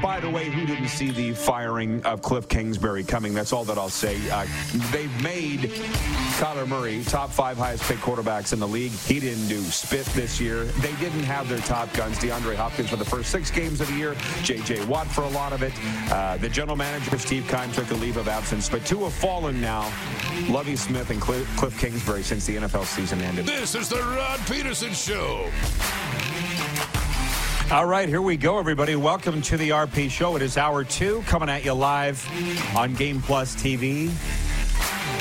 By the way, who didn't see the firing of Cliff Kingsbury coming? That's all that I'll say. Uh, they've made Kyler Murray top five highest paid quarterbacks in the league. He didn't do spit this year. They didn't have their top guns. DeAndre Hopkins for the first six games of the year. J.J. Watt for a lot of it. Uh, the general manager, Steve Keim, took a leave of absence. But two have fallen now. Lovie Smith and Cliff Kingsbury since the NFL season ended. This is the Rod Pedersen Show. All right, here we go, everybody. Welcome to the RP Show. It is hour two, coming at you live on Game Plus TV,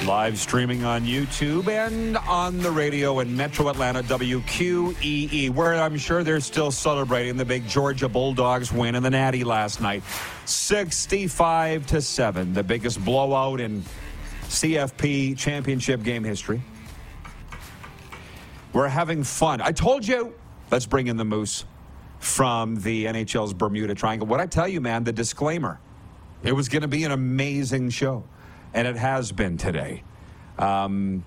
live streaming on YouTube, and on the radio in Metro Atlanta, WQEE, where I'm sure they're still celebrating the big Georgia Bulldogs win in the Natty last night, 65 to seven, the biggest blowout in CFP championship game history. We're having fun. I told you, let's bring in the Moose from the NHL's Bermuda Triangle. What I tell you, man, the disclaimer it was going to be an amazing show, and it has been today. Um,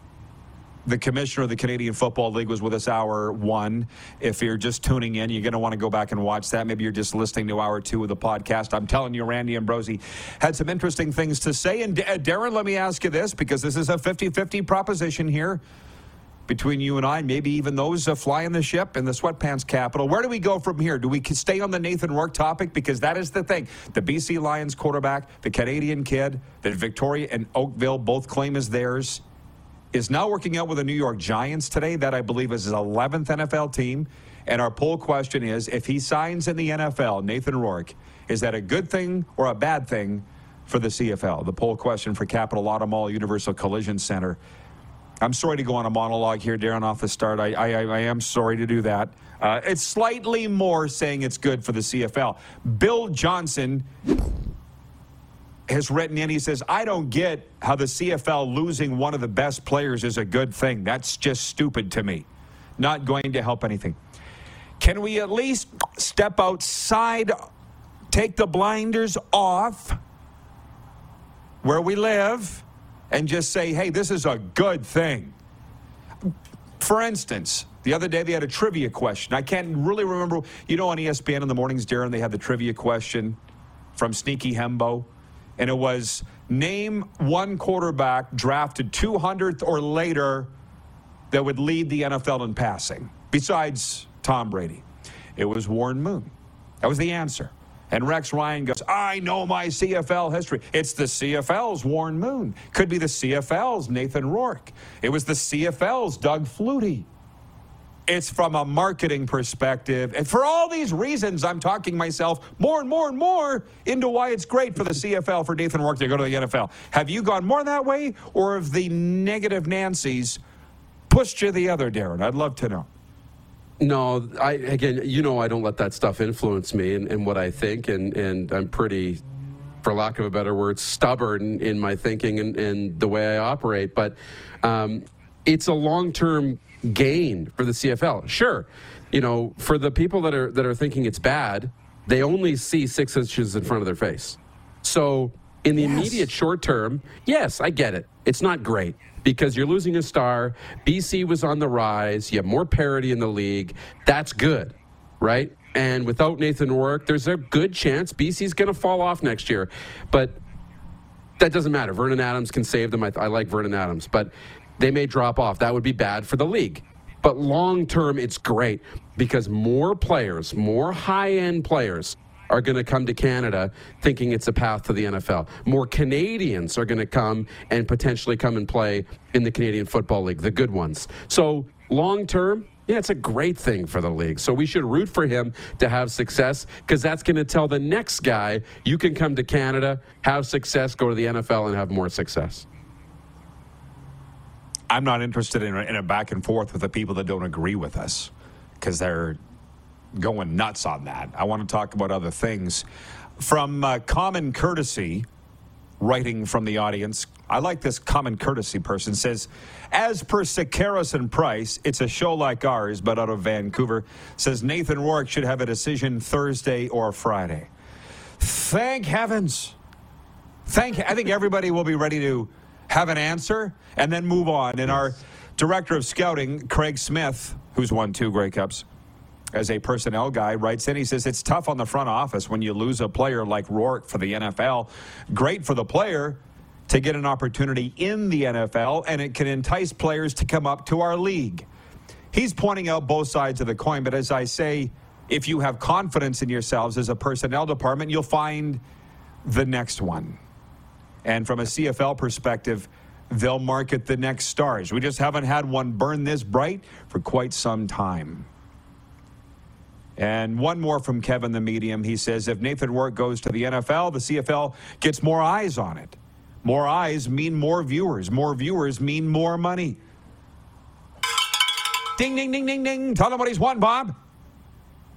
the commissioner of the Canadian Football League was with us hour one. If you're just tuning in, you're going to want to go back and watch that. Maybe you're just listening to hour two of the podcast. I'm telling you, Randy Ambrosie had some interesting things to say. And uh, Darren, let me ask you this because this is a 50 50 proposition here between you and I, maybe even those uh, flying the ship in the sweatpants capital. Where do we go from here? Do we stay on the Nathan Rourke topic? Because that is the thing. The BC Lions quarterback, the Canadian kid that Victoria and Oakville both claim is theirs, is now working out with the New York Giants today. That I believe is his 11th NFL team. And our poll question is if he signs in the NFL, Nathan Rourke, is that a good thing or a bad thing for the CFL? The poll question for Capital Auto Universal Collision Center. I'm sorry to go on a monologue here, Darren, off the start. I, I, I am sorry to do that. Uh, it's slightly more saying it's good for the CFL. Bill Johnson has written in, he says, I don't get how the CFL losing one of the best players is a good thing. That's just stupid to me. Not going to help anything. Can we at least step outside, take the blinders off where we live? And just say, hey, this is a good thing. For instance, the other day they had a trivia question. I can't really remember. You know, on ESPN in the mornings, Darren, they had the trivia question from Sneaky Hembo. And it was name one quarterback drafted 200th or later that would lead the NFL in passing, besides Tom Brady. It was Warren Moon. That was the answer. And Rex Ryan goes, I know my CFL history. It's the CFL's Warren Moon. Could be the CFL's Nathan Rourke. It was the CFL's Doug Flutie. It's from a marketing perspective. And for all these reasons, I'm talking myself more and more and more into why it's great for the CFL for Nathan Rourke to go to the NFL. Have you gone more that way, or have the negative Nancy's pushed you the other, Darren? I'd love to know. No, I again, you know, I don't let that stuff influence me and, and what I think, and and I'm pretty, for lack of a better word, stubborn in my thinking and, and the way I operate. But um, it's a long term gain for the CFL. Sure, you know, for the people that are that are thinking it's bad, they only see six inches in front of their face. So in the yes. immediate short term, yes, I get it. It's not great because you're losing a star. BC was on the rise. You have more parity in the league. That's good, right? And without Nathan Rourke, there's a good chance BC's going to fall off next year. But that doesn't matter. Vernon Adams can save them. I, I like Vernon Adams, but they may drop off. That would be bad for the league. But long term, it's great because more players, more high end players, are going to come to Canada thinking it's a path to the NFL. More Canadians are going to come and potentially come and play in the Canadian Football League, the good ones. So, long term, yeah, it's a great thing for the league. So we should root for him to have success because that's going to tell the next guy you can come to Canada, have success, go to the NFL, and have more success. I'm not interested in a, in a back and forth with the people that don't agree with us because they're going nuts on that. I want to talk about other things. From uh, Common Courtesy, writing from the audience, I like this common courtesy person says, as per Sekeres and Price, it's a show like ours, but out of Vancouver. Says Nathan Rourke should have a decision Thursday or Friday. Thank heavens. Thank. I think everybody will be ready to have an answer and then move on. And yes. our director of scouting, Craig Smith, who's won two Grey Cups, as a personnel guy, writes in. He says it's tough on the front office when you lose a player like Rourke for the NFL. Great for the player to get an opportunity in the NFL, and it can entice players to come up to our league. He's pointing out both sides of the coin, but as I say, if you have confidence in yourselves as a personnel department, you'll find the next one. And from a CFL perspective, they'll market the next stars. We just haven't had one burn this bright for quite some time. And one more from Kevin the Medium. He says if Nathan Rourke goes to the NFL, the CFL gets more eyes on it. More eyes mean more viewers. More viewers mean more money. Ding, ding, ding, ding, ding. Tell him what he's won, Bob.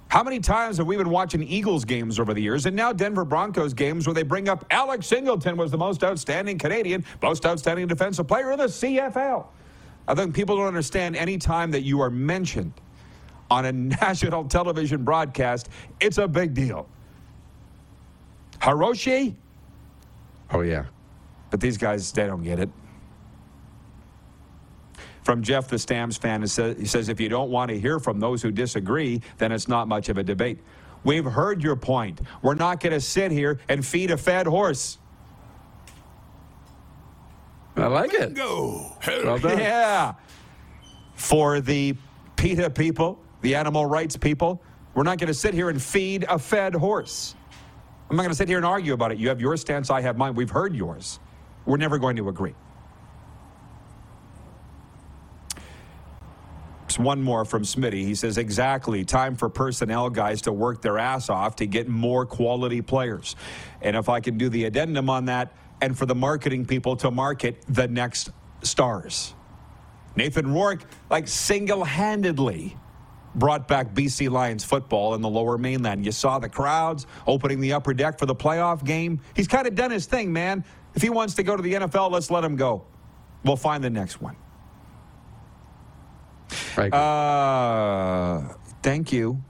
How many times have we been watching Eagles games over the years and now Denver Broncos games where they bring up Alex Singleton was the most outstanding Canadian, most outstanding defensive player in the CFL? I think people don't understand any time that you are mentioned on a national television broadcast, it's a big deal. Hiroshi? Oh, yeah. But these guys, they don't get it. From Jeff, the Stamps fan, he says, if you don't want to hear from those who disagree, then it's not much of a debate. We've heard your point. We're not going to sit here and feed a fed horse. I like it. Go. Well yeah. For the PETA people, the animal rights people, we're not going to sit here and feed a fed horse. I'm not going to sit here and argue about it. You have your stance, I have mine. We've heard yours. We're never going to agree. It's one more from Smitty. He says, exactly, time for personnel guys to work their ass off to get more quality players. And if I can do the addendum on that, and for the marketing people to market the next stars. Nathan Rourke, like single handedly, brought back BC Lions football in the lower mainland. You saw the crowds opening the upper deck for the playoff game. He's kind of done his thing, man. If he wants to go to the NFL, let's let him go. We'll find the next one. Right. Uh, thank you.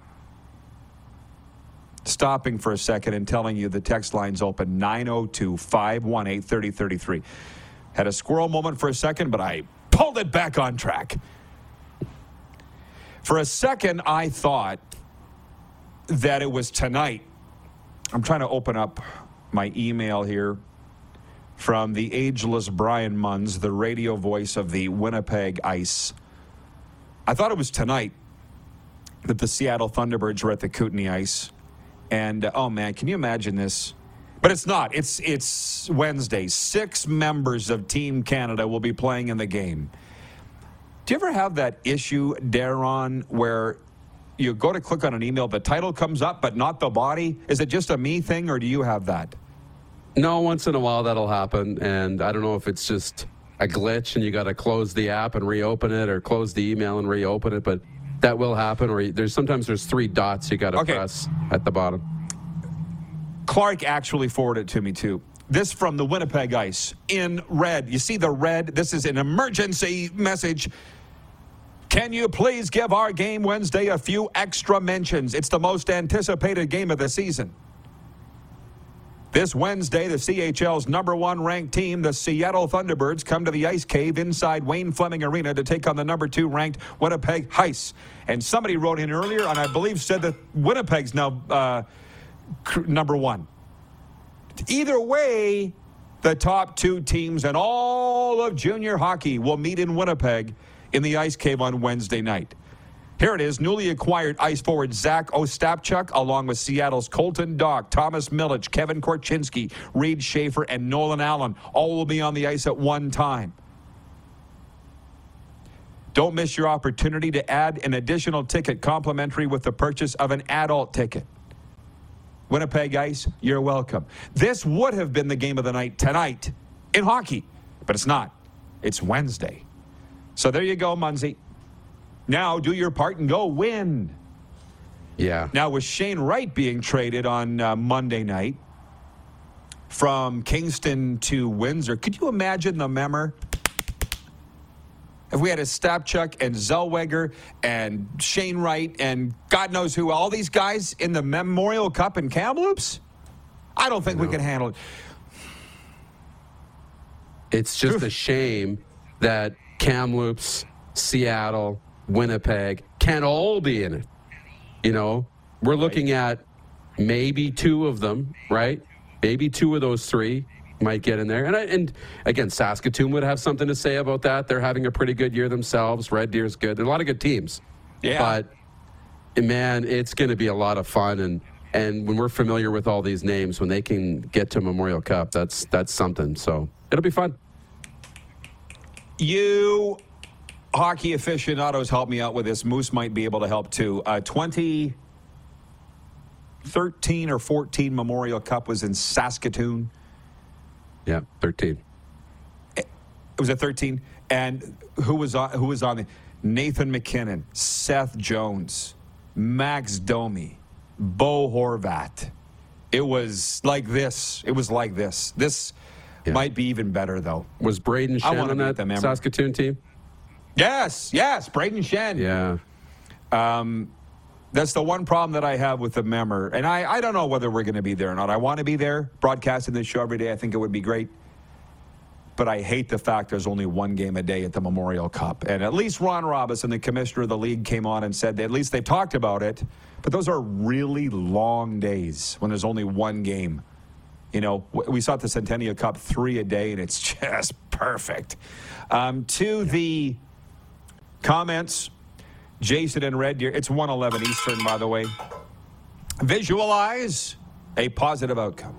Stopping for a second and telling you the text line's open 902 518 3033. Had a squirrel moment for a second, but I pulled it back on track. For a second, I thought that it was tonight. I'm trying to open up my email here from the ageless Brian Munns, the radio voice of the Winnipeg Ice. I thought it was tonight that the Seattle Thunderbirds were at the Kootenay Ice. And uh, oh man, can you imagine this? But it's not. It's it's Wednesday. Six members of Team Canada will be playing in the game. Do you ever have that issue, Darren, where you go to click on an email, the title comes up, but not the body? Is it just a me thing, or do you have that? No, once in a while that'll happen, and I don't know if it's just a glitch and you got to close the app and reopen it or close the email and reopen it, but that will happen. Or there's sometimes there's three dots you got to okay. press at the bottom. Clark actually forwarded it to me too. This from the Winnipeg Ice in red. You see the red? This is an emergency message. Can you please give our game Wednesday a few extra mentions? It's the most anticipated game of the season. This Wednesday, the CHL's number one ranked team, the Seattle Thunderbirds, come to the Ice Cave inside Wayne Fleming Arena to take on the number two ranked Winnipeg Ice. And somebody wrote in earlier, and I believe said that Winnipeg's now uh, number one. Either way, the top two teams in all of junior hockey will meet in Winnipeg in the Ice Cave on Wednesday night. Here it is, newly acquired ice forward Zach Ostapchuk, along with Seattle's Colton Dach, Thomas Milic, Kevin Korchinski, Reid Schaefer, and Nolan Allan. All will be on the ice at one time. Don't miss your opportunity to add an additional ticket complimentary with the purchase of an adult ticket. Winnipeg Ice, you're welcome. This would have been the game of the night tonight in hockey, but it's not. It's Wednesday. So there you go, Munsey. Now do your part and go win. Yeah. Now, with Shane Wright being traded on uh, Monday night from Kingston to Windsor, could you imagine the member? If we had Ostapchuk and Zellweger and Shane Wright and God knows who, all these guys in the Memorial Cup in Kamloops, I don't think we can handle it. It's just a shame that Kamloops, Seattle, Winnipeg can all be in it. You know, we're looking at maybe two of them, right? Maybe two of those three might get in there. And I, and again, Saskatoon would have something to say about that. They're having a pretty good year themselves. Red Deer's good. There are a lot of good teams. Yeah. But man, it's going to be a lot of fun and and when we're familiar with all these names, when they can get to Memorial Cup, that's that's something. So it'll be fun. You hockey aficionados help me out with this. Moose might be able to help too. Uh, 2013 or 14 Memorial Cup was in Saskatoon. Yeah, 13. It was at 13. And who was on, who was on the Nathan MacKinnon, Seth Jones, Max Domi, Bo Horvat. It was like this. It was like this. This yeah. might be even better, though. Was Brayden Schenn on that Saskatoon team? Yes, yes, Brayden Schenn. Yeah. Um, that's the one problem that I have with the member. And I, I don't know whether we're going to be there or not. I want to be there broadcasting this show every day. I think it would be great. But I hate the fact there's only one game a day at the Memorial Cup. And at least Ron Robison, the commissioner of the league, came on and said that at least they've talked about it. But those are really long days when there's only one game. You know, we saw at the Centennial Cup three a day, and it's just perfect. Um, to the Comments? Jason and Red Deer. It's 111 Eastern, by the way. Visualize a positive outcome.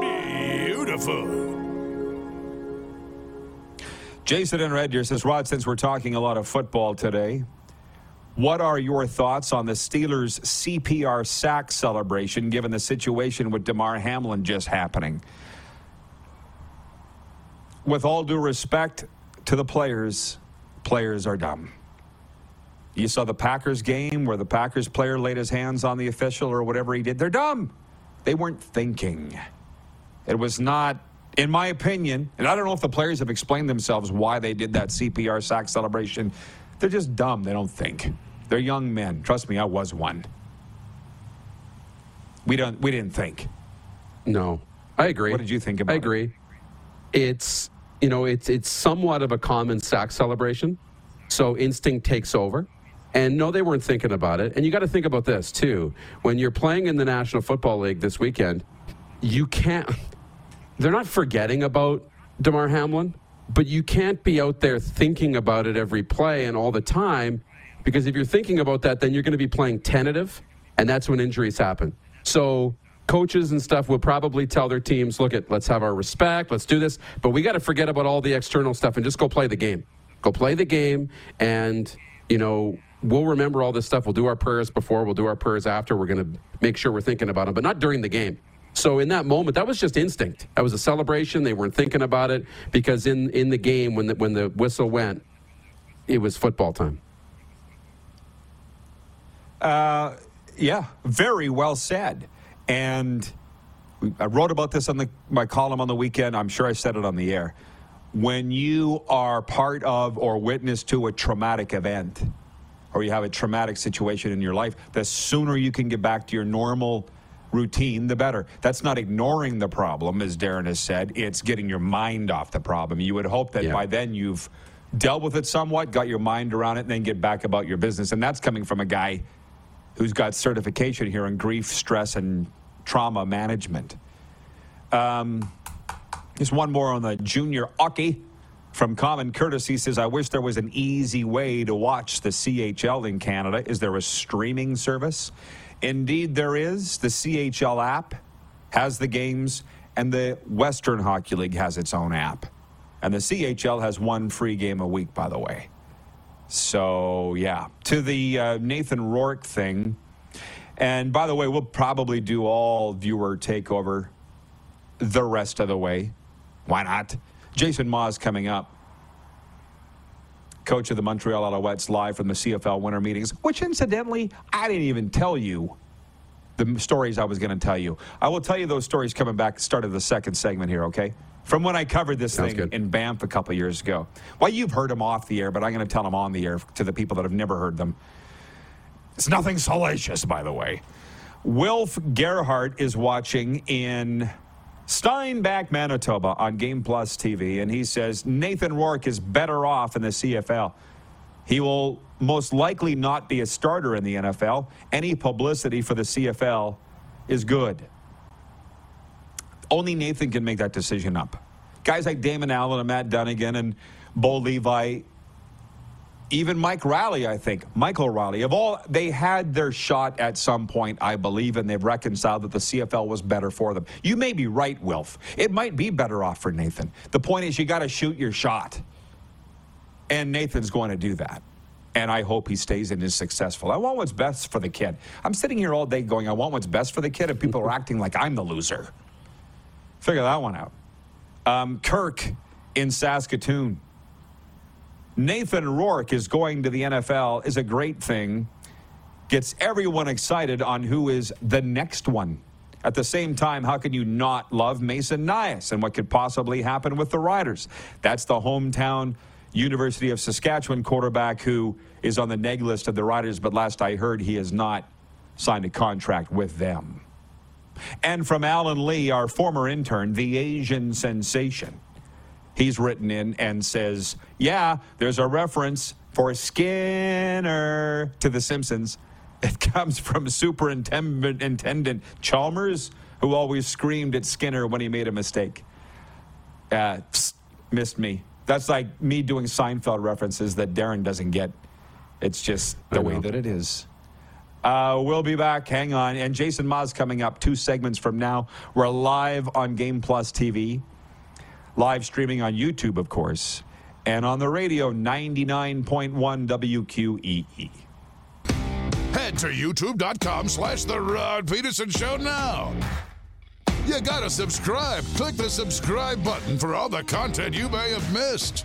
Beautiful. Jason and Red Deer says, Rod, since we're talking a lot of football today, what are your thoughts on the Steelers' CPR sack celebration given the situation with Damar Hamlin just happening? with all due respect to the players, players are dumb. You saw the Packers game where the Packers player laid his hands on the official or whatever he did. They're dumb. They weren't thinking. It was not, in my opinion, and I don't know if the players have explained themselves why they did that CPR sack celebration. They're just dumb. They don't think. They're young men. Trust me, I was one. We don't. We didn't think. No, I agree. What did you think about? I agree. It? It's you know, it's it's somewhat of a common sack celebration. So instinct takes over. And no, they weren't thinking about it. And you got to think about this too. When you're playing in the National Football League this weekend, you can't. They're not forgetting about Damar Hamlin, but you can't be out there thinking about it every play and all the time, because if you're thinking about that, then you're going to be playing tentative, and that's when injuries happen. So coaches and stuff will probably tell their teams, look at let's have our respect, let's do this, but we got to forget about all the external stuff and just go play the game. Go play the game and, you know, we'll remember all this stuff. We'll do our prayers before, we'll do our prayers after. We're going to make sure we're thinking about them, but not during the game. So in that moment, that was just instinct. That was a celebration. They weren't thinking about it because in in the game when the when the whistle went, it was football time. Uh, yeah, very well said. And I wrote about this on the, my column on the weekend. I'm sure I said it on the air. when you are part of or witness to a traumatic event or you have a traumatic situation in your life, the sooner you can get back to your normal routine, the better. That's not ignoring the problem, as Darren has said. It's getting your mind off the problem. You would hope that Yeah. by then you've dealt with it somewhat, got your mind around it, and then get back about your business. And that's coming from a guy who's got certification here in grief, stress, and trauma management. Um, just one more on the junior hockey from Common Courtesy says, I wish there was an easy way to watch the CHL in Canada. Is there a streaming service? Indeed, there is. The CHL app has the games, and the Western Hockey League has its own app. And the CHL has one free game a week, by the way. So, yeah. To the uh, Nathan Rourke thing. And by the way, we'll probably do all viewer takeover the rest of the way. Why not? Jason Maas coming up. Coach of the Montreal Alouettes live from the CFL winter meetings, which incidentally, I didn't even tell you the stories I was going to tell you. I will tell you those stories coming back start of the second segment here, okay? From when I covered this Sounds thing good. in Banff a couple years ago. Well, you've heard them off the air, but I'm going to tell them on the air to the people that have never heard them. It's nothing salacious, by the way. Wilf Gerhardt is watching in Steinbach, Manitoba on Game Plus TV, and he says Nathan Rourke is better off in the CFL. He will most likely not be a starter in the NFL. Any publicity for the CFL is good. Only Nathan can make that decision up. Guys like Damon Allen and Matt Dunnigan and Bo Levi, even Mike Riley, I think, Michael Riley, of all, they had their shot at some point, I believe, and they've reconciled that the CFL was better for them. You may be right, Wilf. It might be better off for Nathan. The point is, you got to shoot your shot. And Nathan's going to do that. And I hope he stays and is successful. I want what's best for the kid. I'm sitting here all day going, I want what's best for the kid, and people are acting like I'm the loser. Figure that one out. Um, Kirk in Saskatoon. Nathan Rourke is going to the NFL is a great thing. Gets everyone excited on who is the next one. At the same time, how can you not love Mason Nias and what could possibly happen with the Riders? That's the hometown University of Saskatchewan quarterback who is on the neg list of the Riders, but last I heard, he has not signed a contract with them. And from Alan Lee, our former intern, the Asian sensation. He's written in and says, Yeah, there's a reference for Skinner to The Simpsons. It comes from Superintendent Chalmers, who always screamed at Skinner when he made a mistake. Uh, psst, missed me. That's like me doing Seinfeld references that Darren doesn't get. It's just the way that it is. Uh, we'll be back. Hang on. And Jason Maas coming up two segments from now. We're live on Game Plus TV, live streaming on YouTube, of course, and on the radio 99.1 WQEE. Head to youtube.com slash The Rod Pedersen Show now. You gotta subscribe. Click the subscribe button for all the content you may have missed.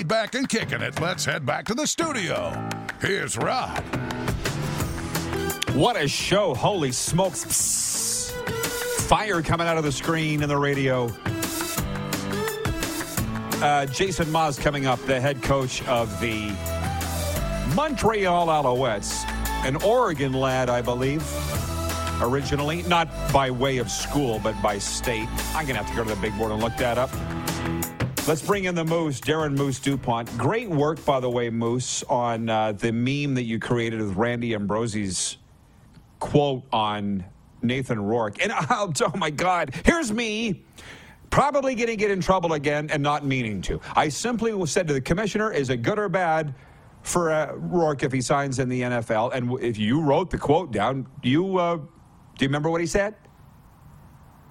Laid back and kicking it. Let's head back to the studio. Here's Rod. What a show. Holy smokes. Fire coming out of the screen and the radio. Uh, Jason Maas coming up, the head coach of the Montreal Alouettes, an Oregon lad, I believe, originally, not by way of school, but by state. I'm going to have to go to the big board and look that up. Let's bring in the Moose, Darren Moose Dupont. Great work, by the way, Moose, on uh, the meme that you created with Randy Ambrosie's quote on Nathan Rourke. And oh, oh my God, here's me. Probably going to get in trouble again and not meaning to. I simply said to the commissioner, is it good or bad for uh, Rourke if he signs in the NFL? And if you wrote the quote down, you uh, do you remember what he said?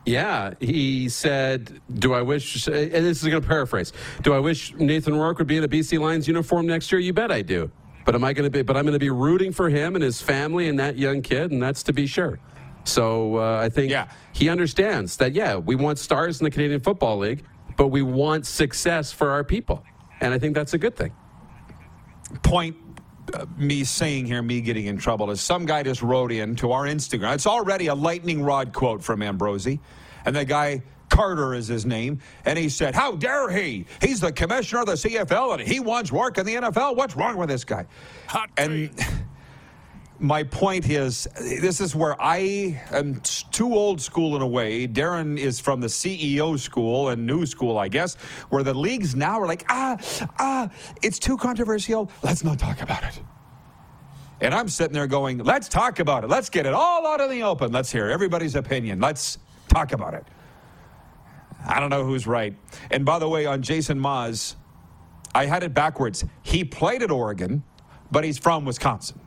Yeah, he said, "Do I wish?" And this is going to paraphrase. Do I wish Nathan Rourke would be in a BC Lions uniform next year? You bet I do. But am I going to be? But I'm going to be rooting for him and his family and that young kid, and that's to be sure. So uh, I think Yeah. he understands that. Yeah, we want stars in the Canadian Football League, but we want success for our people, and I think that's a good thing. point Uh, me saying here, me getting in trouble, is some guy just wrote in to our Instagram. It's already a lightning rod quote from Ambrosie. And the guy, Carter is his name, and he said, How dare he? He's the commissioner of the CFL and he wants work in the NFL. What's wrong with this guy? Hot And my point is, this is where I am too old school in a way. Darren is from the CEO school and new school, I guess, where the leagues now are like, ah, ah, it's too controversial. Let's not talk about it. And I'm sitting there going, let's talk about it. Let's get it all out in the open. Let's hear everybody's opinion. Let's talk about it. I don't know who's right. And by the way, on Jason Maas, I had it backwards. He played at Oregon, but he's from Wisconsin.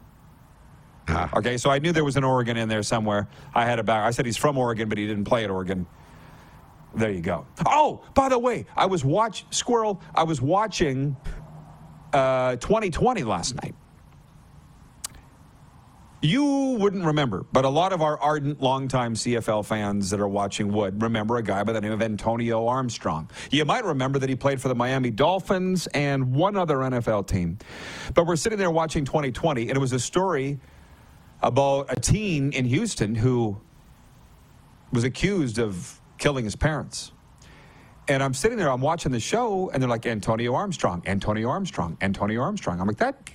Okay, so I knew there was an Oregon in there somewhere. I had it back. I said he's from Oregon, but he didn't play at Oregon. There you go. Oh, by the way, I was watch Squirrel. I was watching uh, 2020 last night. You wouldn't remember, but a lot of our ardent, longtime CFL fans that are watching would remember a guy by the name of Antonio Armstrong. You might remember that he played for the Miami Dolphins and one other NFL team. But we're sitting there watching 2020, and it was a story about a teen in Houston who was accused of killing his parents. And I'm sitting there, I'm watching the show, and they're like, Antonio Armstrong, Antonio Armstrong, Antonio Armstrong. I'm like, that,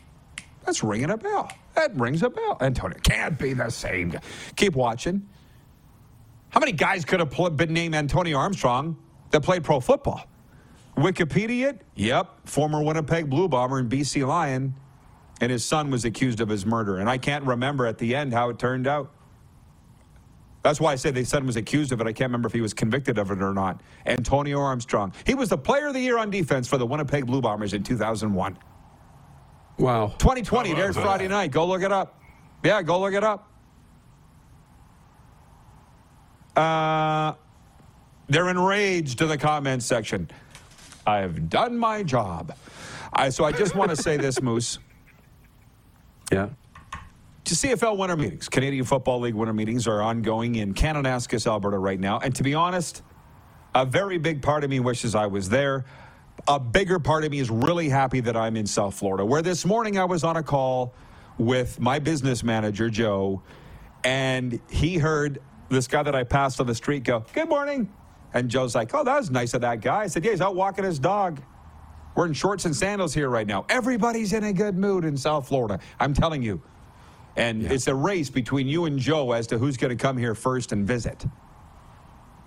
that's ringing a bell. That rings a bell. Antonio can't be the same guy. Keep watching. How many guys could have been named Antonio Armstrong that played pro football? Wikipedia it? Yep. Former Winnipeg Blue Bomber and BC Lion. And his son was accused of his murder. And I can't remember at the end how it turned out. That's why I say the son was accused of it. I can't remember if he was convicted of it or not. Antonio Armstrong. He was the player of the year on defense for the Winnipeg Blue Bombers in 2001. Wow. 2020, there's Friday night. Go look it up. Yeah, go look it up. Uh, they're enraged in the comments section. I have done my job. I, so I just want to say this, Moose. Yeah. To CFL winter meetings, Canadian Football League winter meetings are ongoing in Kananaskis, Alberta right now. And to be honest, a very big part of me wishes I was there. a bigger part of me is really happy that I'm in South Florida, where this morning I was on a call with my business manager, Joe, and he heard this guy that I passed on the street go, Good morning. And Joe's like, Oh, that was nice of that guy. I said, Yeah, he's out walking his dog. We're in shorts and sandals here right now. Everybody's in a good mood in South Florida. I'm telling you. And yeah. it's a race between you and Joe as to who's going to come here first and visit.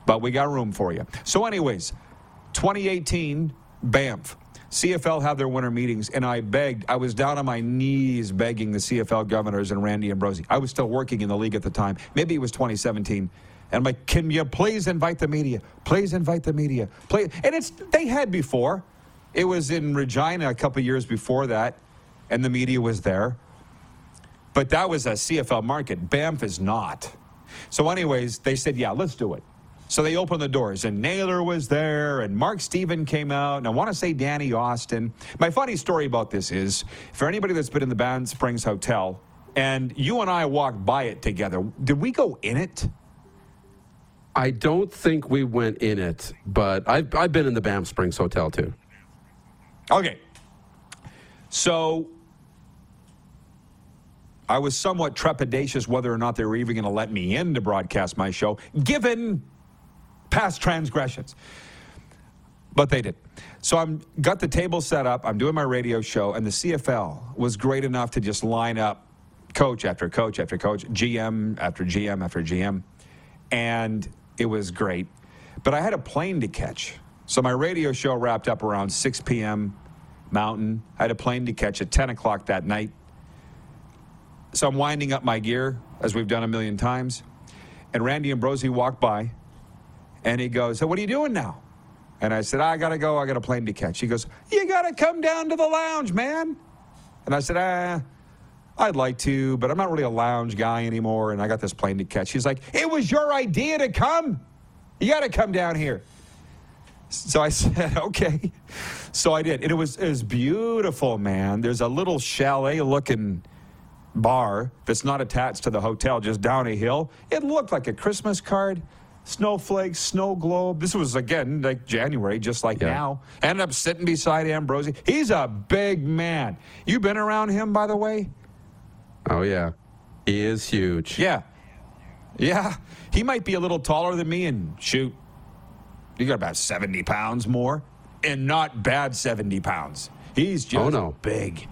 But we got room for you. So, anyways, 2018, Banff. CFL had their winter meetings, and I begged. I was down on my knees begging the CFL governors and Randy Ambrosie. I was still working in the league at the time. Maybe it was 2017. And I'm like, can you please invite the media? Please invite the media. Please. And it's they had before. It was in Regina a couple years before that, and the media was there. But that was a CFL market. Banff is not. So, anyways, they said, yeah, let's do it. So they opened the doors, and Naylor was there, and Mark Steven came out, and I want to say Danny Austin. My funny story about this is for anybody that's been in the Banff Springs Hotel, and you and I walked by it together, did we go in it? I don't think we went in it, but I've, I've been in the Banff Springs Hotel too. Okay. So I was somewhat trepidatious whether or not they were even going to let me in to broadcast my show, given past transgressions. But they did. So I'm got the table set up. I'm doing my radio show, and the CFL was great enough to just line up coach after coach after coach, GM after GM after GM, and it was great. But I had a plane to catch, so my radio show wrapped up around 6 p.m. Mountain. I had a plane to catch at 10 o'clock that night. So I'm winding up my gear as we've done a million times, and Randy Ambrosie walked by and he goes, So what are you doing now? And I said, I got to go. I got a plane to catch. He goes, You got to come down to the lounge, man. And I said, Ah, I'd like to, but I'm not really a lounge guy anymore. And I got this plane to catch. He's like, It was your idea to come. You got to come down here. So I said, okay. So I did. And it was, it was beautiful, man. There's a little chalet looking bar that's not attached to the hotel, just down a hill. It looked like a Christmas card snowflakes, snow globe. This was again like January, just like yeah. now. Ended up sitting beside Ambrosie. He's a big man. You've been around him, by the way? Oh yeah, he is huge. Yeah, yeah. He might be a little taller than me, and shoot, he got about seventy pounds more, and not bad seventy pounds. He's oh, just oh, no. big.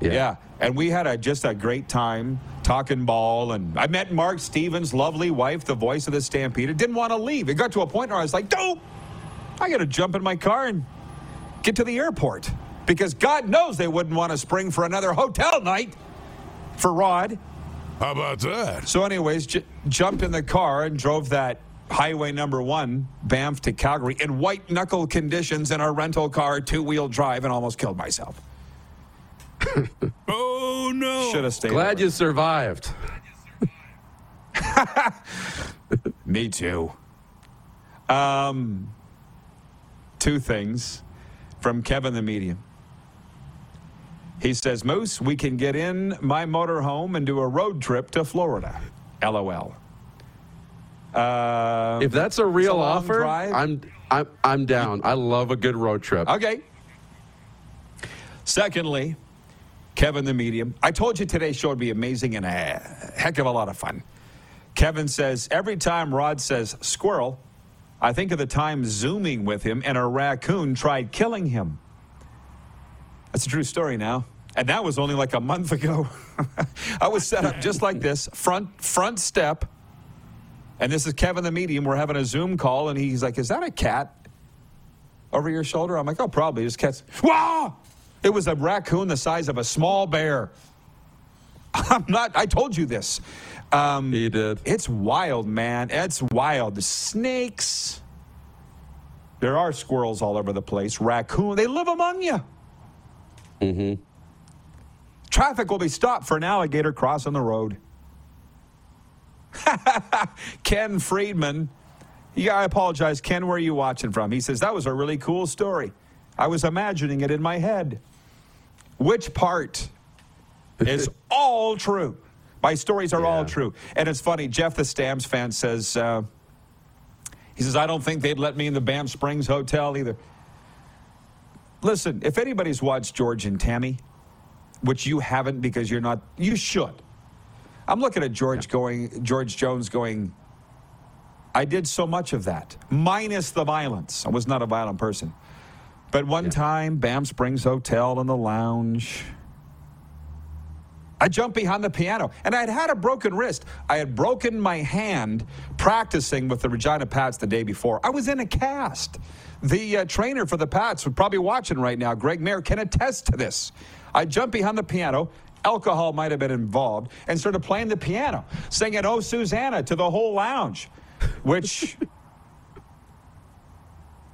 Yeah. yeah. And we had a just a great time talking ball. And I met Mark Stevens' lovely wife, the voice of the Stampede. Didn't want to leave. It got to a point where I was like, "Dope! I got to jump in my car and get to the airport because God knows they wouldn't want to spring for another hotel night for Rod." How about that? So, anyways, j- jumped in the car and drove that highway number one, Banff to Calgary, in white knuckle conditions in our rental car, two wheel drive, and almost killed myself. oh no! Should have stayed. Glad you survived. Me too. Um, two things from Kevin the medium. He says, Moose, we can get in my motorhome and do a road trip to Florida. LOL. Uh, if that's a real a offer, drive. I'm I'm I'm down. I love a good road trip. Okay. Secondly, Kevin the medium. I told you today's show would be amazing and a heck of a lot of fun. Kevin says, every time Rod says squirrel, I think of the time zooming with him and a raccoon tried killing him. That's a true story now. And that was only like a month ago. I was set up just like this, front front step. And this is Kevin the medium. We're having a Zoom call, and he's like, Is that a cat over your shoulder? I'm like, Oh, probably. Just cats. Wah! It was a raccoon the size of a small bear. I'm not, I told you this. Um, he did. It's wild, man. It's wild. The snakes. There are squirrels all over the place. Raccoon. They live among you. Mm-hmm. Traffic will be stopped for an alligator crossing the road. Ken Friedman. Yeah, I apologize. Ken, where are you watching from? He says, that was a really cool story. I was imagining it in my head. Which part is all true? My stories are yeah. all true. And it's funny, Jeff the Stamps fan says, uh, he says, I don't think they'd let me in the Banff Springs Hotel either. listen, if anybody's watched George and Tammy, which you haven't because you're not, you should. I'm looking at George going, George Jones going, I did so much of that, minus the violence. I was not a violent person. But one yeah. time, Banff Springs Hotel in the lounge. I jumped behind the piano and I had had a broken wrist. I had broken my hand practicing with the Regina Pats the day before. I was in a cast. The uh, trainer for the Pats would probably watching right now, Greg Mayer, can attest to this. I jumped behind the piano. Alcohol might have been involved and started playing the piano, singing Oh Susanna to the whole lounge, which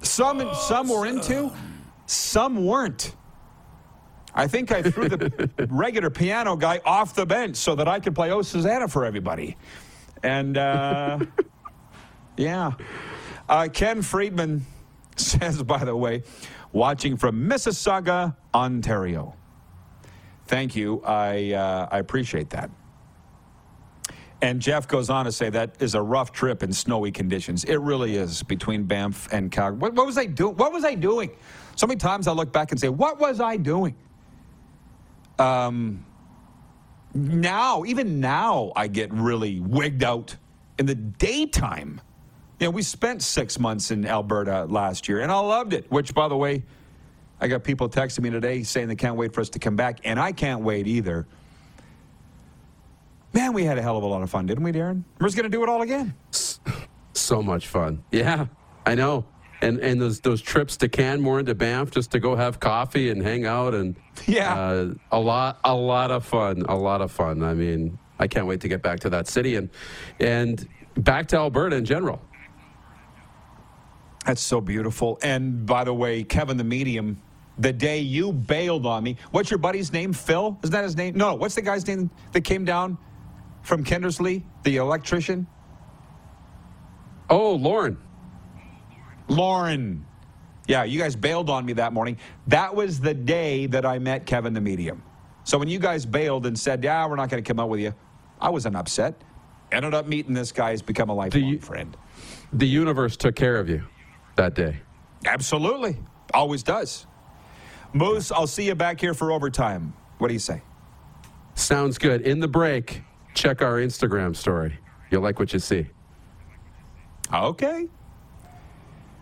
some, some were into, some weren't. I think I threw the regular piano guy off the bench so that I could play Oh Susanna for everybody. And uh, yeah. Uh, Ken Friedman says, by the way, watching from Mississauga, Ontario. Thank you. I, uh, I appreciate that. And Jeff goes on to say that is a rough trip in snowy conditions. It really is between Banff and Calgary. What, what was I doing? What was I doing? So many times I look back and say, "What was I doing?" Um, now, even now, I get really wigged out in the daytime. You know, we spent six months in Alberta last year, and I loved it. Which, by the way, I got people texting me today saying they can't wait for us to come back, and I can't wait either. Man, we had a hell of a lot of fun, didn't we, Darren? We're just going to do it all again. So much fun. Yeah, I know and and those those trips to Canmore and to Banff just to go have coffee and hang out and yeah, uh, a lot a lot of fun, a lot of fun. I mean, I can't wait to get back to that city and and back to Alberta in general. That's so beautiful. And by the way, Kevin the medium, the day you bailed on me, what's your buddy's name? Phil? Isn't that his name? No, what's the guy's name that came down from Kindersley, the electrician? Oh, Lauren. Lauren. Yeah, you guys bailed on me that morning. That was the day that I met Kevin the medium. So when you guys bailed and said, "Yeah, we're not going to come out with you," I wasn't upset. Ended up meeting this guy. He's become a lifelong the, friend. The universe took care of you that day. Absolutely, always does. Moose, I'll see you back here for overtime. What do you say? Sounds good. In the break, check our Instagram story. You'll like what you see. Okay.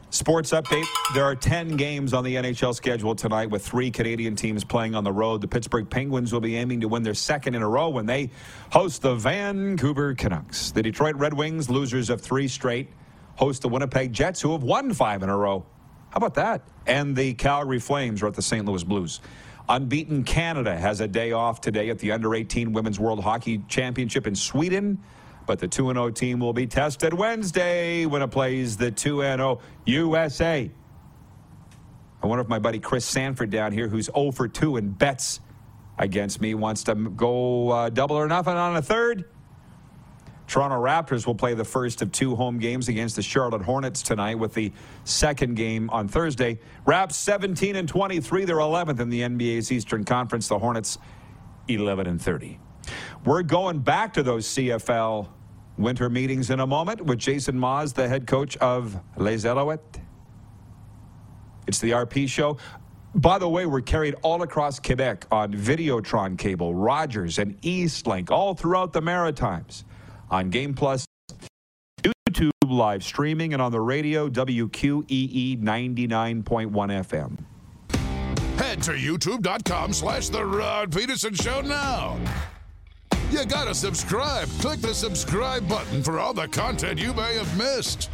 Sports update. There are 10 games on the NHL schedule tonight with three Canadian teams playing on the road. The Pittsburgh Penguins will be aiming to win their second in a row when they host the Vancouver Canucks. The Detroit Red Wings, losers of three straight, host the Winnipeg Jets, who have won five in a row. How about that? And the Calgary Flames are at the St. Louis Blues. Unbeaten Canada has a day off today at the Under 18 Women's World Hockey Championship in Sweden. But the 2 0 team will be tested Wednesday when it plays the 2 0 USA. I wonder if my buddy Chris Sanford down here, who's 0 for 2 in bets against me, wants to go uh, double or nothing on a third. Toronto Raptors will play the first of two home games against the Charlotte Hornets tonight, with the second game on Thursday. Raps 17 and 23, they're 11th in the NBA's Eastern Conference. The Hornets 11 and 30. We're going back to those CFL winter meetings in a moment with Jason Maas, the head coach of Les Alouettes. It's the RP show. By the way, we're carried all across Quebec on Videotron cable, Rogers, and Eastlink, all throughout the Maritimes. On Game Plus, YouTube live streaming, and on the radio, WQEE 99.1 FM. Head to youtube.com slash The Rod Pedersen Show now. You gotta subscribe. Click the subscribe button for all the content you may have missed.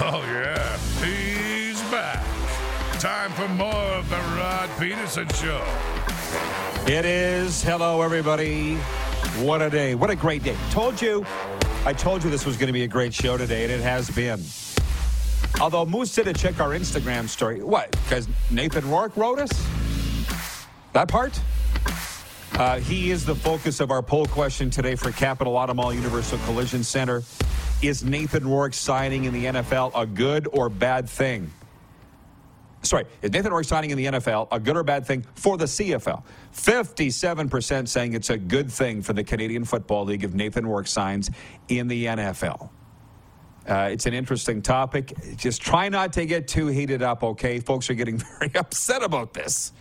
Oh, yeah, Show. It is. Hello, everybody. What a day. What a great day. Told you. I told you this was going to be a great show today, and it has been. Although Moose said to check our Instagram story. What? Because Nathan Rourke wrote us? That part? Uh, he is the focus of our poll question today for Capital Automall Universal Collision Center. Is Nathan Rourke signing in the NFL a good or bad thing? Sorry, is Nathan Rourke signing in the NFL a good or bad thing for the CFL? 57% saying it's a good thing for the Canadian Football League if Nathan Rourke signs in the NFL. Uh, it's an interesting topic. Just try not to get too heated up, okay? Folks are getting very upset about this.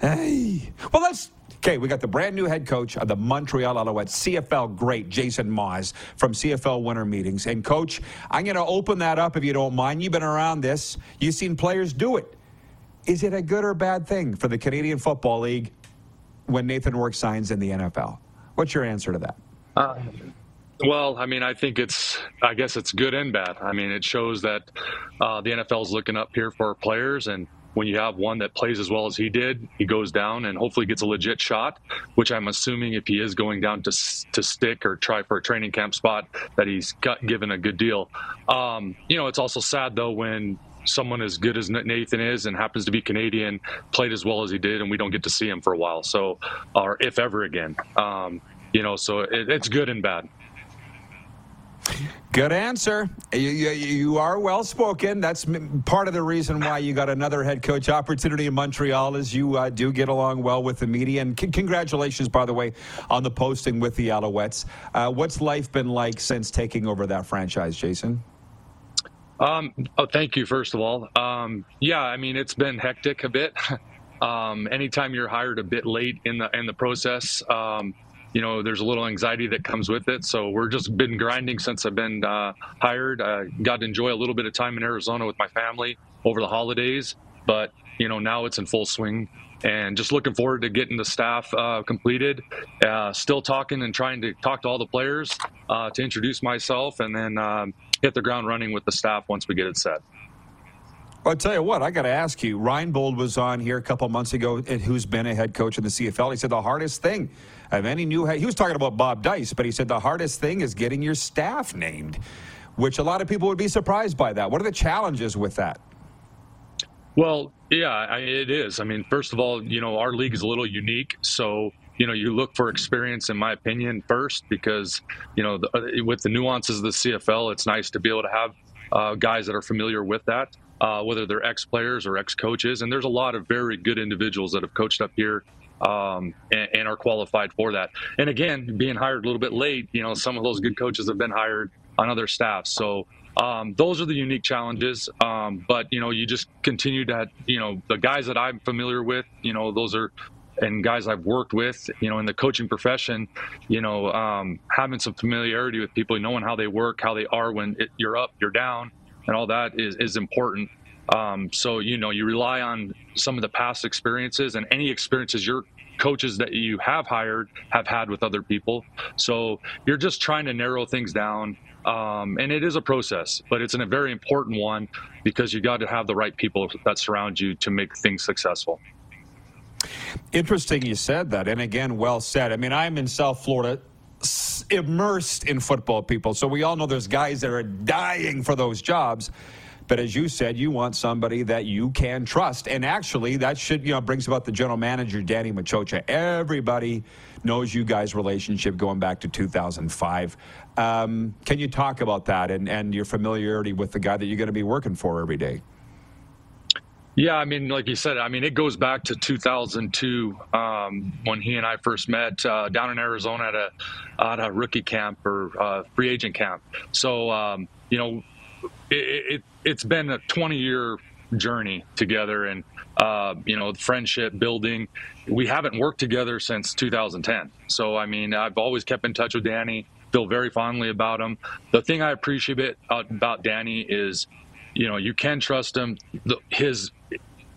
Hey. Well, let's. Okay, we got the brand new head coach of the Montreal Alouettes, CFL great Jason Maas from CFL Winter Meetings. And, coach, I'm going to open that up if you don't mind. You've been around this, you've seen players do it. Is it a good or bad thing for the Canadian Football League when Nathan Rourke signs in the NFL? What's your answer to that? Uh, well, I mean, I think it's, I guess it's good and bad. I mean, it shows that uh, the NFL is looking up here for players. And when you have one that plays as well as he did, he goes down and hopefully gets a legit shot, which I'm assuming if he is going down to, to stick or try for a training camp spot, that he's got given a good deal. Um, you know, it's also sad though when someone as good as Nathan is and happens to be Canadian played as well as he did, and we don't get to see him for a while. So, or if ever again. Um, you know, so it, it's good and bad. Good answer. You, you, you, are well spoken. That's part of the reason why you got another head coach opportunity in Montreal, is you uh, do get along well with the media. And c- congratulations, by the way, on the posting with the Alouettes. Uh, what's life been like since taking over that franchise, Jason? Um, oh, thank you. First of all, um, yeah, I mean it's been hectic a bit. um, anytime you're hired a bit late in the in the process, um, you know, there's a little anxiety that comes with it. So we're just been grinding since I've been uh, hired. I got to enjoy a little bit of time in Arizona with my family over the holidays, but you know, now it's in full swing and just looking forward to getting the staff uh, completed. Uh, still talking and trying to talk to all the players uh, to introduce myself and then um, hit the ground running with the staff once we get it set. I'll tell you what, I got to ask you. Reinebold was on here a couple months ago, and who's been a head coach in the CFL. He said the hardest thing of any new he was talking about Bob Dyce, but he said the hardest thing is getting your staff named, which a lot of people would be surprised by that. What are the challenges with that? Well, yeah, I, it is. I mean, first of all, you know, our league is a little unique, so you know you look for experience in my opinion first because you know the, uh, with the nuances of the cfl it's nice to be able to have uh, guys that are familiar with that uh, whether they're ex players or ex coaches. And there's a lot of very good individuals that have coached up here um, and, and, are qualified for that. And again, being hired a little bit late, you know, some of those good coaches have been hired on other staffs. So um, those are the unique challenges. Um, but, you know, you just continue to, you know, the guys that I'm familiar with, you know, those are and guys I've worked with, you know, in the coaching profession, you know, um, having some familiarity with people, knowing how they work, how they are when it, you're up, you're down, and all that is, is important. Um, so, you know, you rely on some of the past experiences and any experiences your coaches that you have hired have had with other people. So you're just trying to narrow things down. Um, and it is a process, but it's a very important one because you got to have the right people that surround you to make things successful. Interesting you said that. And again, well said. I mean, I'm in South Florida immersed in football, people. So we all know there's guys that are dying for those jobs. But as you said, you want somebody that you can trust. And actually, that should, you know, brings about the general manager, Danny Maciocia. Everybody knows you guys' relationship going back to 2005. Um, can you talk about that and, and your familiarity with the guy that you're going to be working for every day? Yeah, I mean, like you said, I mean, it goes back to 2002 um, when he and I first met uh, down in Arizona at a, at a rookie camp or uh, free agent camp. So, um, you know, it, it, has been a 20 year journey together and, uh, you know, friendship building. We haven't worked together since 2010. So, I mean, I've always kept in touch with Danny, feel very fondly about him. The thing I appreciate about Danny is, you know, you can trust him. His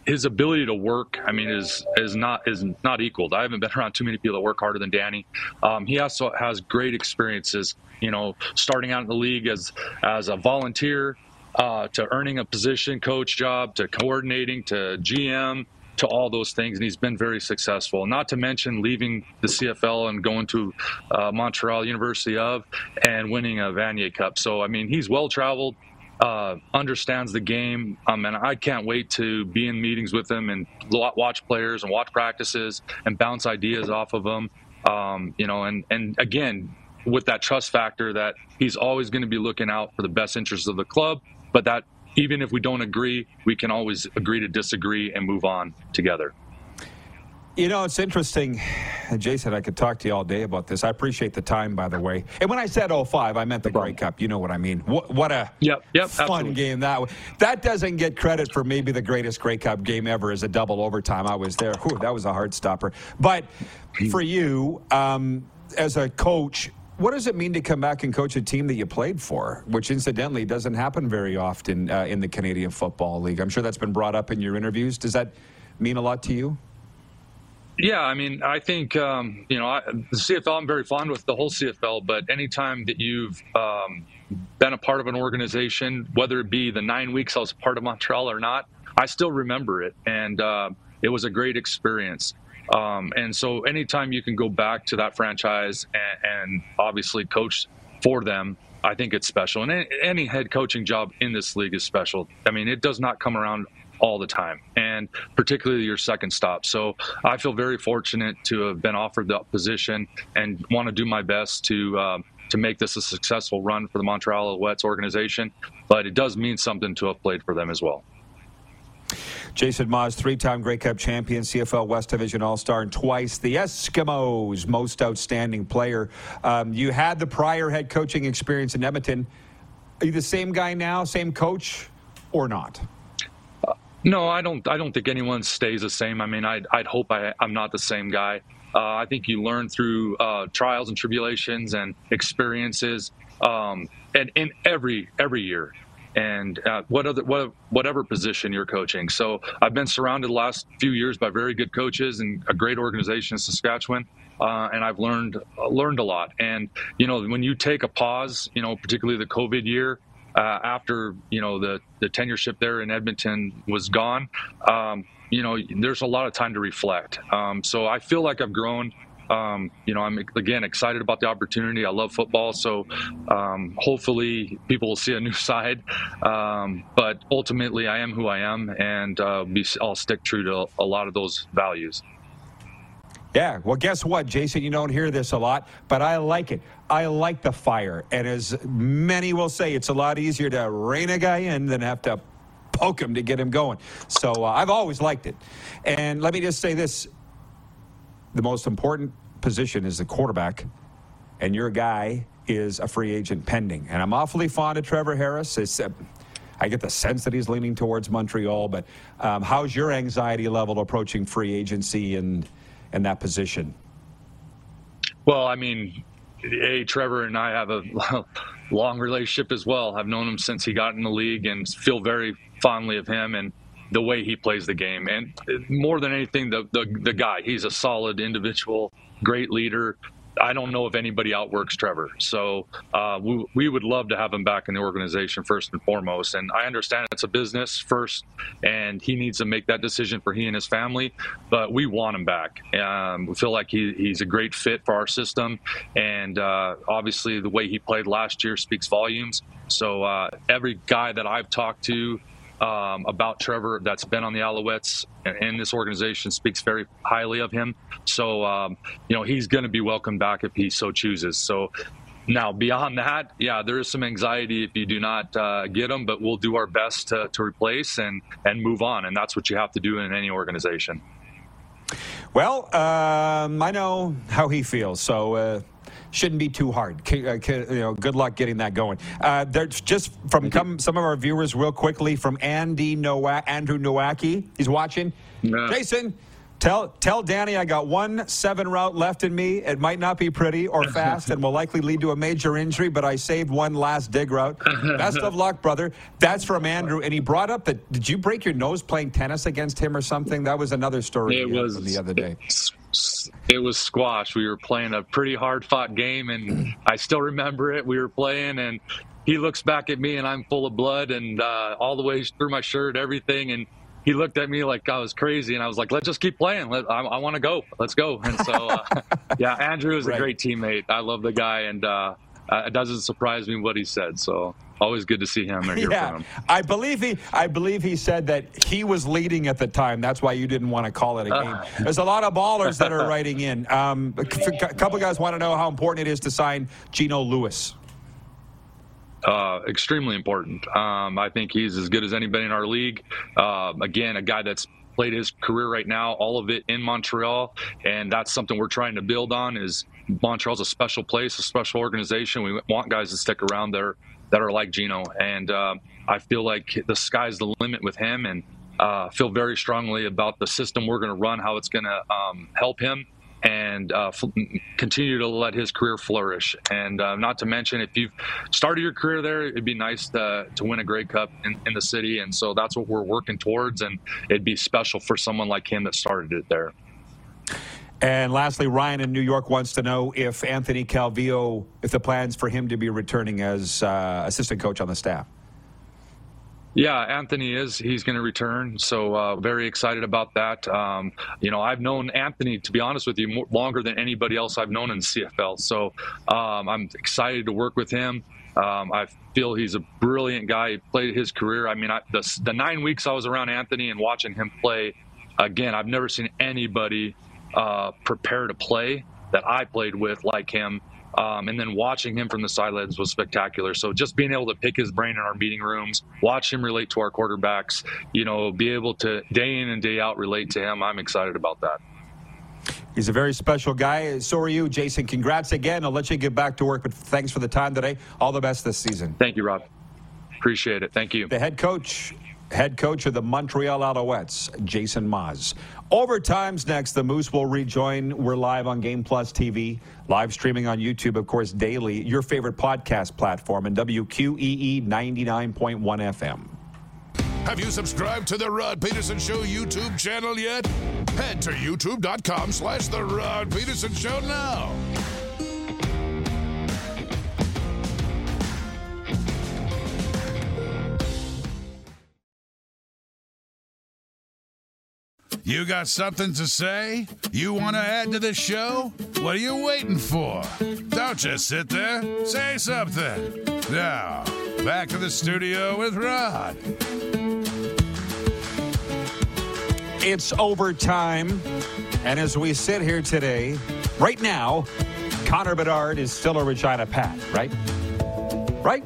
his ability to work, I mean, is is not is not equaled. I haven't been around too many people that work harder than Danny. Um, he also has great experiences. You know, starting out in the league as as a volunteer, uh, to earning a position coach job, to coordinating, to GM, to all those things, and he's been very successful. Not to mention leaving the CFL and going to uh, Montreal University of and winning a Vanier Cup. So I mean, he's well traveled uh, understands the game. Um, and I can't wait to be in meetings with him and watch players and watch practices and bounce ideas off of them. Um, you know, and, and again, with that trust factor that he's always going to be looking out for the best interests of the club, but that even if we don't agree, we can always agree to disagree and move on together. You know, it's interesting. Jason, I could talk to you all day about this. I appreciate the time, by the way. And when I said 05, I meant the Grey Cup. You know what I mean. What, what a yep, yep, fun absolutely. game that was. That doesn't get credit for maybe the greatest Grey Cup game ever as a double overtime. I was there. Whew, that was a hard stopper. But for you, um, as a coach, what does it mean to come back and coach a team that you played for, which incidentally doesn't happen very often uh, in the Canadian Football League? I'm sure that's been brought up in your interviews. Does that mean a lot to you? Yeah, I mean, I think um, you know I, the CFL. I'm very fond with the whole CFL, but anytime that you've um, been a part of an organization, whether it be the nine weeks I was part of Montreal or not, I still remember it, and uh, it was a great experience. Um, and so, anytime you can go back to that franchise and, and obviously coach for them, I think it's special. And any, any head coaching job in this league is special. I mean, it does not come around all the time, and particularly your second stop. So I feel very fortunate to have been offered that position and want to do my best to. Um, to make this a successful run for the Montreal Alouettes organization, but it does mean something to have played for them as well. Jason Maas, three time Grey Cup champion, CFL West Division All Star, and twice the Eskimos' most outstanding player. Um, you had the prior head coaching experience in Edmonton. Are you the same guy now, same coach, or not? No, I don't. I don't think anyone stays the same. I mean, I'd, I'd hope I, I'm not the same guy. Uh, I think you learn through uh, trials and tribulations and experiences, um, and in every every year, and uh, what other what, whatever position you're coaching. So I've been surrounded the last few years by very good coaches and a great organization in Saskatchewan. Uh, and I've learned learned a lot. And you know, when you take a pause, you know, particularly the COVID year, uh, after you know the the tenureship there in Edmonton was gone, um, you know, there's a lot of time to reflect. Um, so I feel like I've grown. Um, you know, I'm again excited about the opportunity. I love football, so um, hopefully people will see a new side. Um, but ultimately, I am who I am, and uh, I'll stick true to a lot of those values. Yeah, well, guess what, Jason? You don't hear this a lot, but I like it. I like the fire. And as many will say, it's a lot easier to rein a guy in than have to poke him to get him going. So uh, I've always liked it. And let me just say this the most important position is the quarterback, and your guy is a free agent pending. And I'm awfully fond of Trevor Harris. It's, uh, I get the sense that he's leaning towards Montreal, but um, how's your anxiety level approaching free agency and, and that position? Well, I mean, a Trevor and I have a long relationship as well. I've known him since he got in the league and feel very fondly of him and the way he plays the game. And more than anything, the the, the guy. He's a solid individual, great leader. I don't know if anybody outworks Trevor. So uh, we, we would love to have him back in the organization first and foremost. And I understand it's a business first, and he needs to make that decision for he and his family. But we want him back. Um, we feel like he, he's a great fit for our system, and uh, obviously the way he played last year speaks volumes. So uh, every guy that I've talked to um, about Trevor that's been on the Alouettes and this organization speaks very highly of him. So, um, you know, he's going to be welcome back if he so chooses. So, now beyond that, yeah, there is some anxiety if you do not uh, get him, but we'll do our best to, to replace and and move on, and that's what you have to do in any organization. Well, um, I know how he feels, so. Uh shouldn't be too hard. Uh, you know, good luck getting that going. Uh, there's just from come, some of our viewers, real quickly, from Andy Nowak, Andrew Nowacki. He's watching. No. Jason, Tell tell Danny I got one seven route left in me. It might not be pretty or fast and will likely lead to a major injury, but I saved one last dig route. Best of luck, brother. That's from Andrew, and he brought up that. Did you break your nose playing tennis against him or something? That was another story. It was the other day. It was squash. We were playing a pretty hard fought game, and I still remember it. We were playing, and he looks back at me, and I'm full of blood and uh, all the way through my shirt, everything, and he looked at me like I was crazy, and I was like, "Let's just keep playing. Let, I, I want to go. Let's go." And so, uh, yeah, Andrew is right. a great teammate. I love the guy, and uh, uh, it doesn't surprise me what he said. So always good to see him or hear yeah, from him. I believe he, I believe he said that he was leading at the time. That's why you didn't want to call it a game. There's a lot of ballers that are writing in. Um, a couple guys want to know how important it is to sign Geno Lewis. uh, extremely important. Um, I think he's as good as anybody in our league. Uh, again, a guy that's played his career right now, all of it in Montreal, and that's something we're trying to build on. Is Montreal's a special place, a special organization. We want guys to stick around there that are like Geno, and uh, I feel like the sky's the limit with him, and uh, feel very strongly about the system we're going to run, how it's going to um, help him and uh, f- continue to let his career flourish. And uh, not to mention, if you've started your career there, it'd be nice to, to win a Grey Cup in, in the city. And so that's what we're working towards. And it'd be special for someone like him that started it there. And lastly, Ryan in New York wants to know if Anthony Calvillo, if the plans for him to be returning as uh, assistant coach on the staff. Yeah, Anthony is. He's going to return. So uh, very excited about that. Um, you know, I've known Anthony, to be honest with you, more, longer than anybody else I've known in CFL. So um, I'm excited to work with him. Um, I feel he's a brilliant guy. He played his career. I mean, I, the, the nine weeks I was around Anthony and watching him play, again, I've never seen anybody uh, prepare to play that I played with like him. Um, and then watching him from the sidelines was spectacular. So just being able to pick his brain in our meeting rooms, watch him relate to our quarterbacks, you know, be able to day in and day out relate to him, I'm excited about that. He's a very special guy. So are you, Jason. Congrats again. I'll let you get back to work, but thanks for the time today. All the best this season. Thank you, Rob. Appreciate it. Thank you. The head coach, head coach of the Montreal Alouettes, Jason Maas. Overtime's next. The Moose will rejoin. We're live on Game Plus TV, live streaming on YouTube, of course, daily. Your favorite podcast platform and WQEE 99.1 FM. Have you subscribed to the Rod Pedersen Show YouTube channel yet? Head to youtube.com slash the Rod Pedersen Show now. You got something to say? You want to add to the show? What are you waiting for? Don't just sit there. Say something. Now, back to the studio with Rod. It's overtime. And as we sit here today, right now, Connor Bedard is still a Regina Pat, right? Right?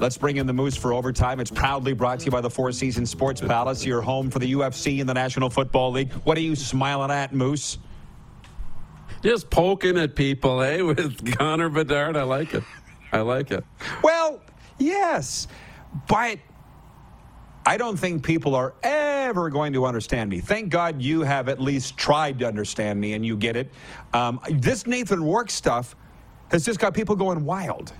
Let's bring in the Moose for overtime. It's proudly brought to you by the Four Seasons Sports Palace, your home for the UFC and the National Football League. What are you smiling at, Moose? Just poking at people, eh? With Connor Bedard. I like it. I like it. Well, yes, but I don't think people are ever going to understand me. Thank God you have at least tried to understand me and you get it. Um, this Nathan Rourke stuff has just got people going wild.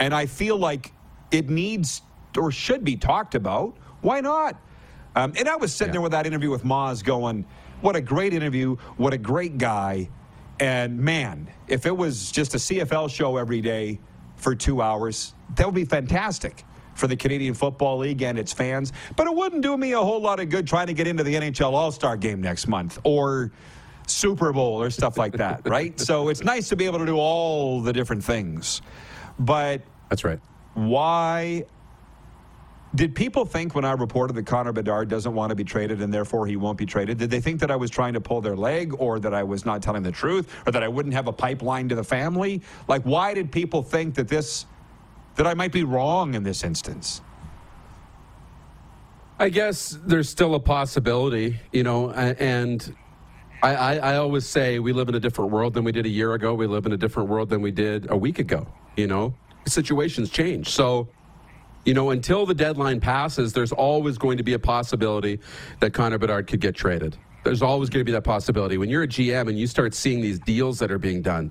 And I feel like it needs or should be talked about. Why not? Um, and I was sitting yeah. there with that interview with Maas going, what a great interview. What a great guy. And man, if it was just a CFL show every day for two hours, that would be fantastic for the Canadian Football League and its fans. But it wouldn't do me a whole lot of good trying to get into the NHL All Star game next month or Super Bowl or stuff like that, right? So it's nice to be able to do all the different things. But that's right. Why did people think when I reported that Connor Bedard doesn't want to be traded and therefore he won't be traded? Did they think that I was trying to pull their leg or that I was not telling the truth or that I wouldn't have a pipeline to the family? Like, why did people think that this, that I might be wrong in this instance? I guess there's still a possibility, you know, and I, I, always say we live in a different world than we did a year ago. We live in a different world than we did a week ago, you know? Situations change. So, you know, until the deadline passes, there's always going to be a possibility that Connor Bedard could get traded. There's always going to be that possibility. When you're a GM and you start seeing these deals that are being done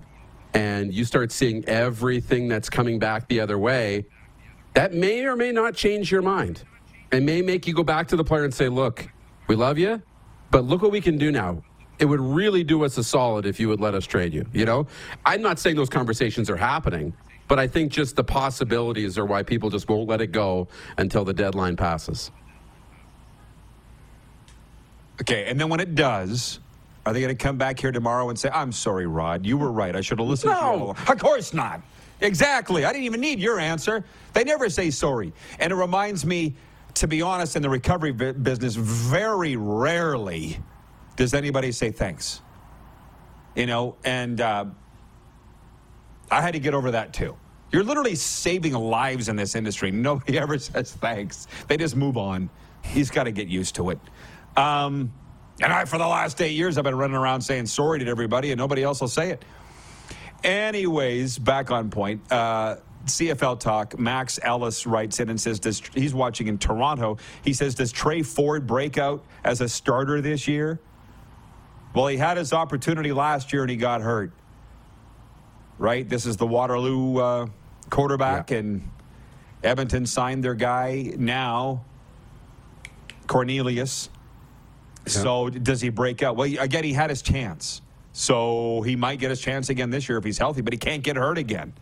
and you start seeing everything that's coming back the other way, that may or may not change your mind and may make you go back to the player and say, look, we love you, but look what we can do now. It would really do us a solid if you would let us trade you. You know, I'm not saying those conversations are happening, but I think just the possibilities are why people just won't let it go until the deadline passes. Okay, and then when it does, are they going to come back here tomorrow and say, "I'm sorry, Rod, you were right. I should have listened no. to you"? Of course not. Exactly. I didn't even need your answer. They never say sorry, and it reminds me, to be honest, in the recovery business, very rarely does anybody say thanks. You know, and uh, I had to get over that too. You're literally saving lives in this industry. Nobody ever says thanks. They just move on. He's got to get used to it. Um, and I, for the last eight years, I've been running around saying sorry to everybody, and nobody else will say it. Anyways, back on point. Uh, CFL talk. Max Ellis writes in and says he's watching in Toronto. He says, "Does Tre Ford break out as a starter this year?" Well, he had his opportunity last year and he got hurt. Right. This is the Waterloo uh, quarterback, yeah. and Edmonton signed their guy now, Cornelius. Yeah. So does he break out? Well, again, he had his chance. So he might get his chance again this year if he's healthy, but he can't get hurt again.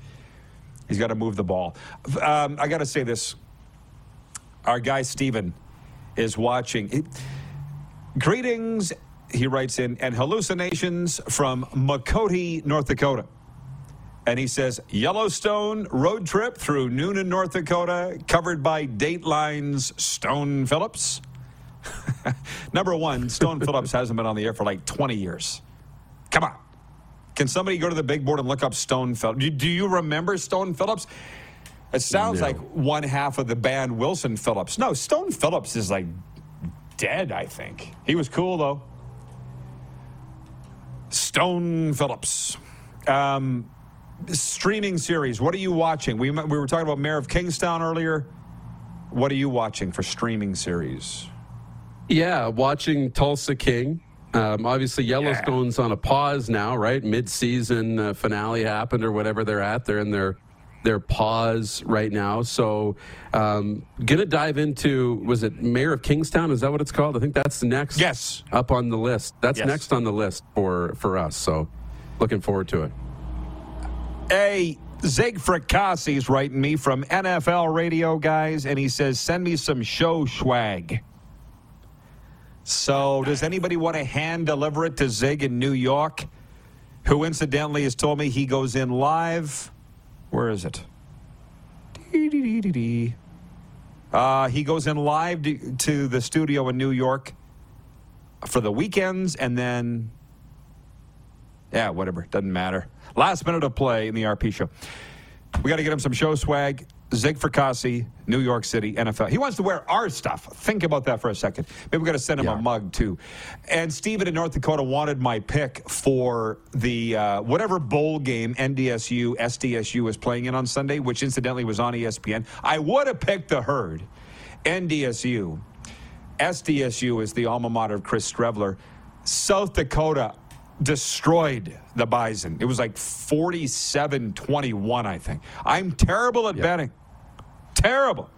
He's got to move the ball. Um, I got to say this. Our guy Steven is watching. He, greetings, he writes in, and hallucinations from Makoti, North Dakota. And he says, Yellowstone road trip through Newnan, North Dakota, covered by Dateline's Stone Phillips. Number one, Stone Phillips hasn't been on the air for like 20 years. Come on. Can somebody go to the big board and look up Stone Phillips? Do you remember Stone Phillips? It sounds no. like one half of the band Wilson Phillips. No, Stone Phillips is like dead, I think. He was cool, though. Stone Phillips. Um, streaming series. What are you watching? We, we were talking about Mayor of Kingstown earlier. What are you watching for streaming series? Yeah, watching Tulsa King. Um, obviously, Yellowstone's yeah. on a pause now, right? Mid-season uh, finale happened, or whatever they're at. They're in their their pause right now. So, um, gonna dive into was it Mayor of Kingstown? Is that what it's called? I think that's next. Yes, up on the list. That's yes. next on the list for for us. So, looking forward to it. Hey. Zig Fracassi writing me from NFL radio, guys, and he says, send me some show swag. So, does anybody want to hand deliver it to Zig in New York, who incidentally has told me he goes in live? Where is it? Uh, he goes in live to the studio in New York for the weekends and then, yeah, whatever. Doesn't matter. Last minute of play in the RP show. We got to get him some show swag. Zig Fracassi, New York City, NFL. He wants to wear our stuff. Think about that for a second. Maybe we got to send him yeah. a mug too. And Steven in North Dakota wanted my pick for the uh, whatever bowl game NDSU, SDSU is playing in on Sunday, which incidentally was on ESPN. I would have picked the herd, NDSU. SDSU is the alma mater of Chris Streveler. South Dakota destroyed the Bison. It was like 47 21, I think. I'm terrible at betting. Terrible.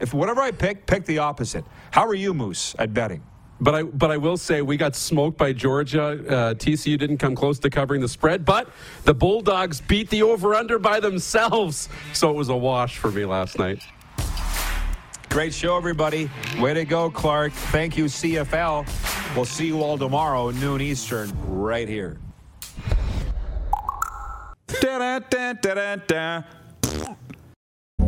If whatever I pick, pick the opposite. How are you, Moose, at betting? But I, but I will say we got smoked by Georgia. Uh, TCU didn't come close to covering the spread, but the Bulldogs beat the over under by themselves. So it was a wash for me last night. Great show, everybody. Way to go, Clark. Thank you, CFL. We'll see you all tomorrow, noon Eastern, right here.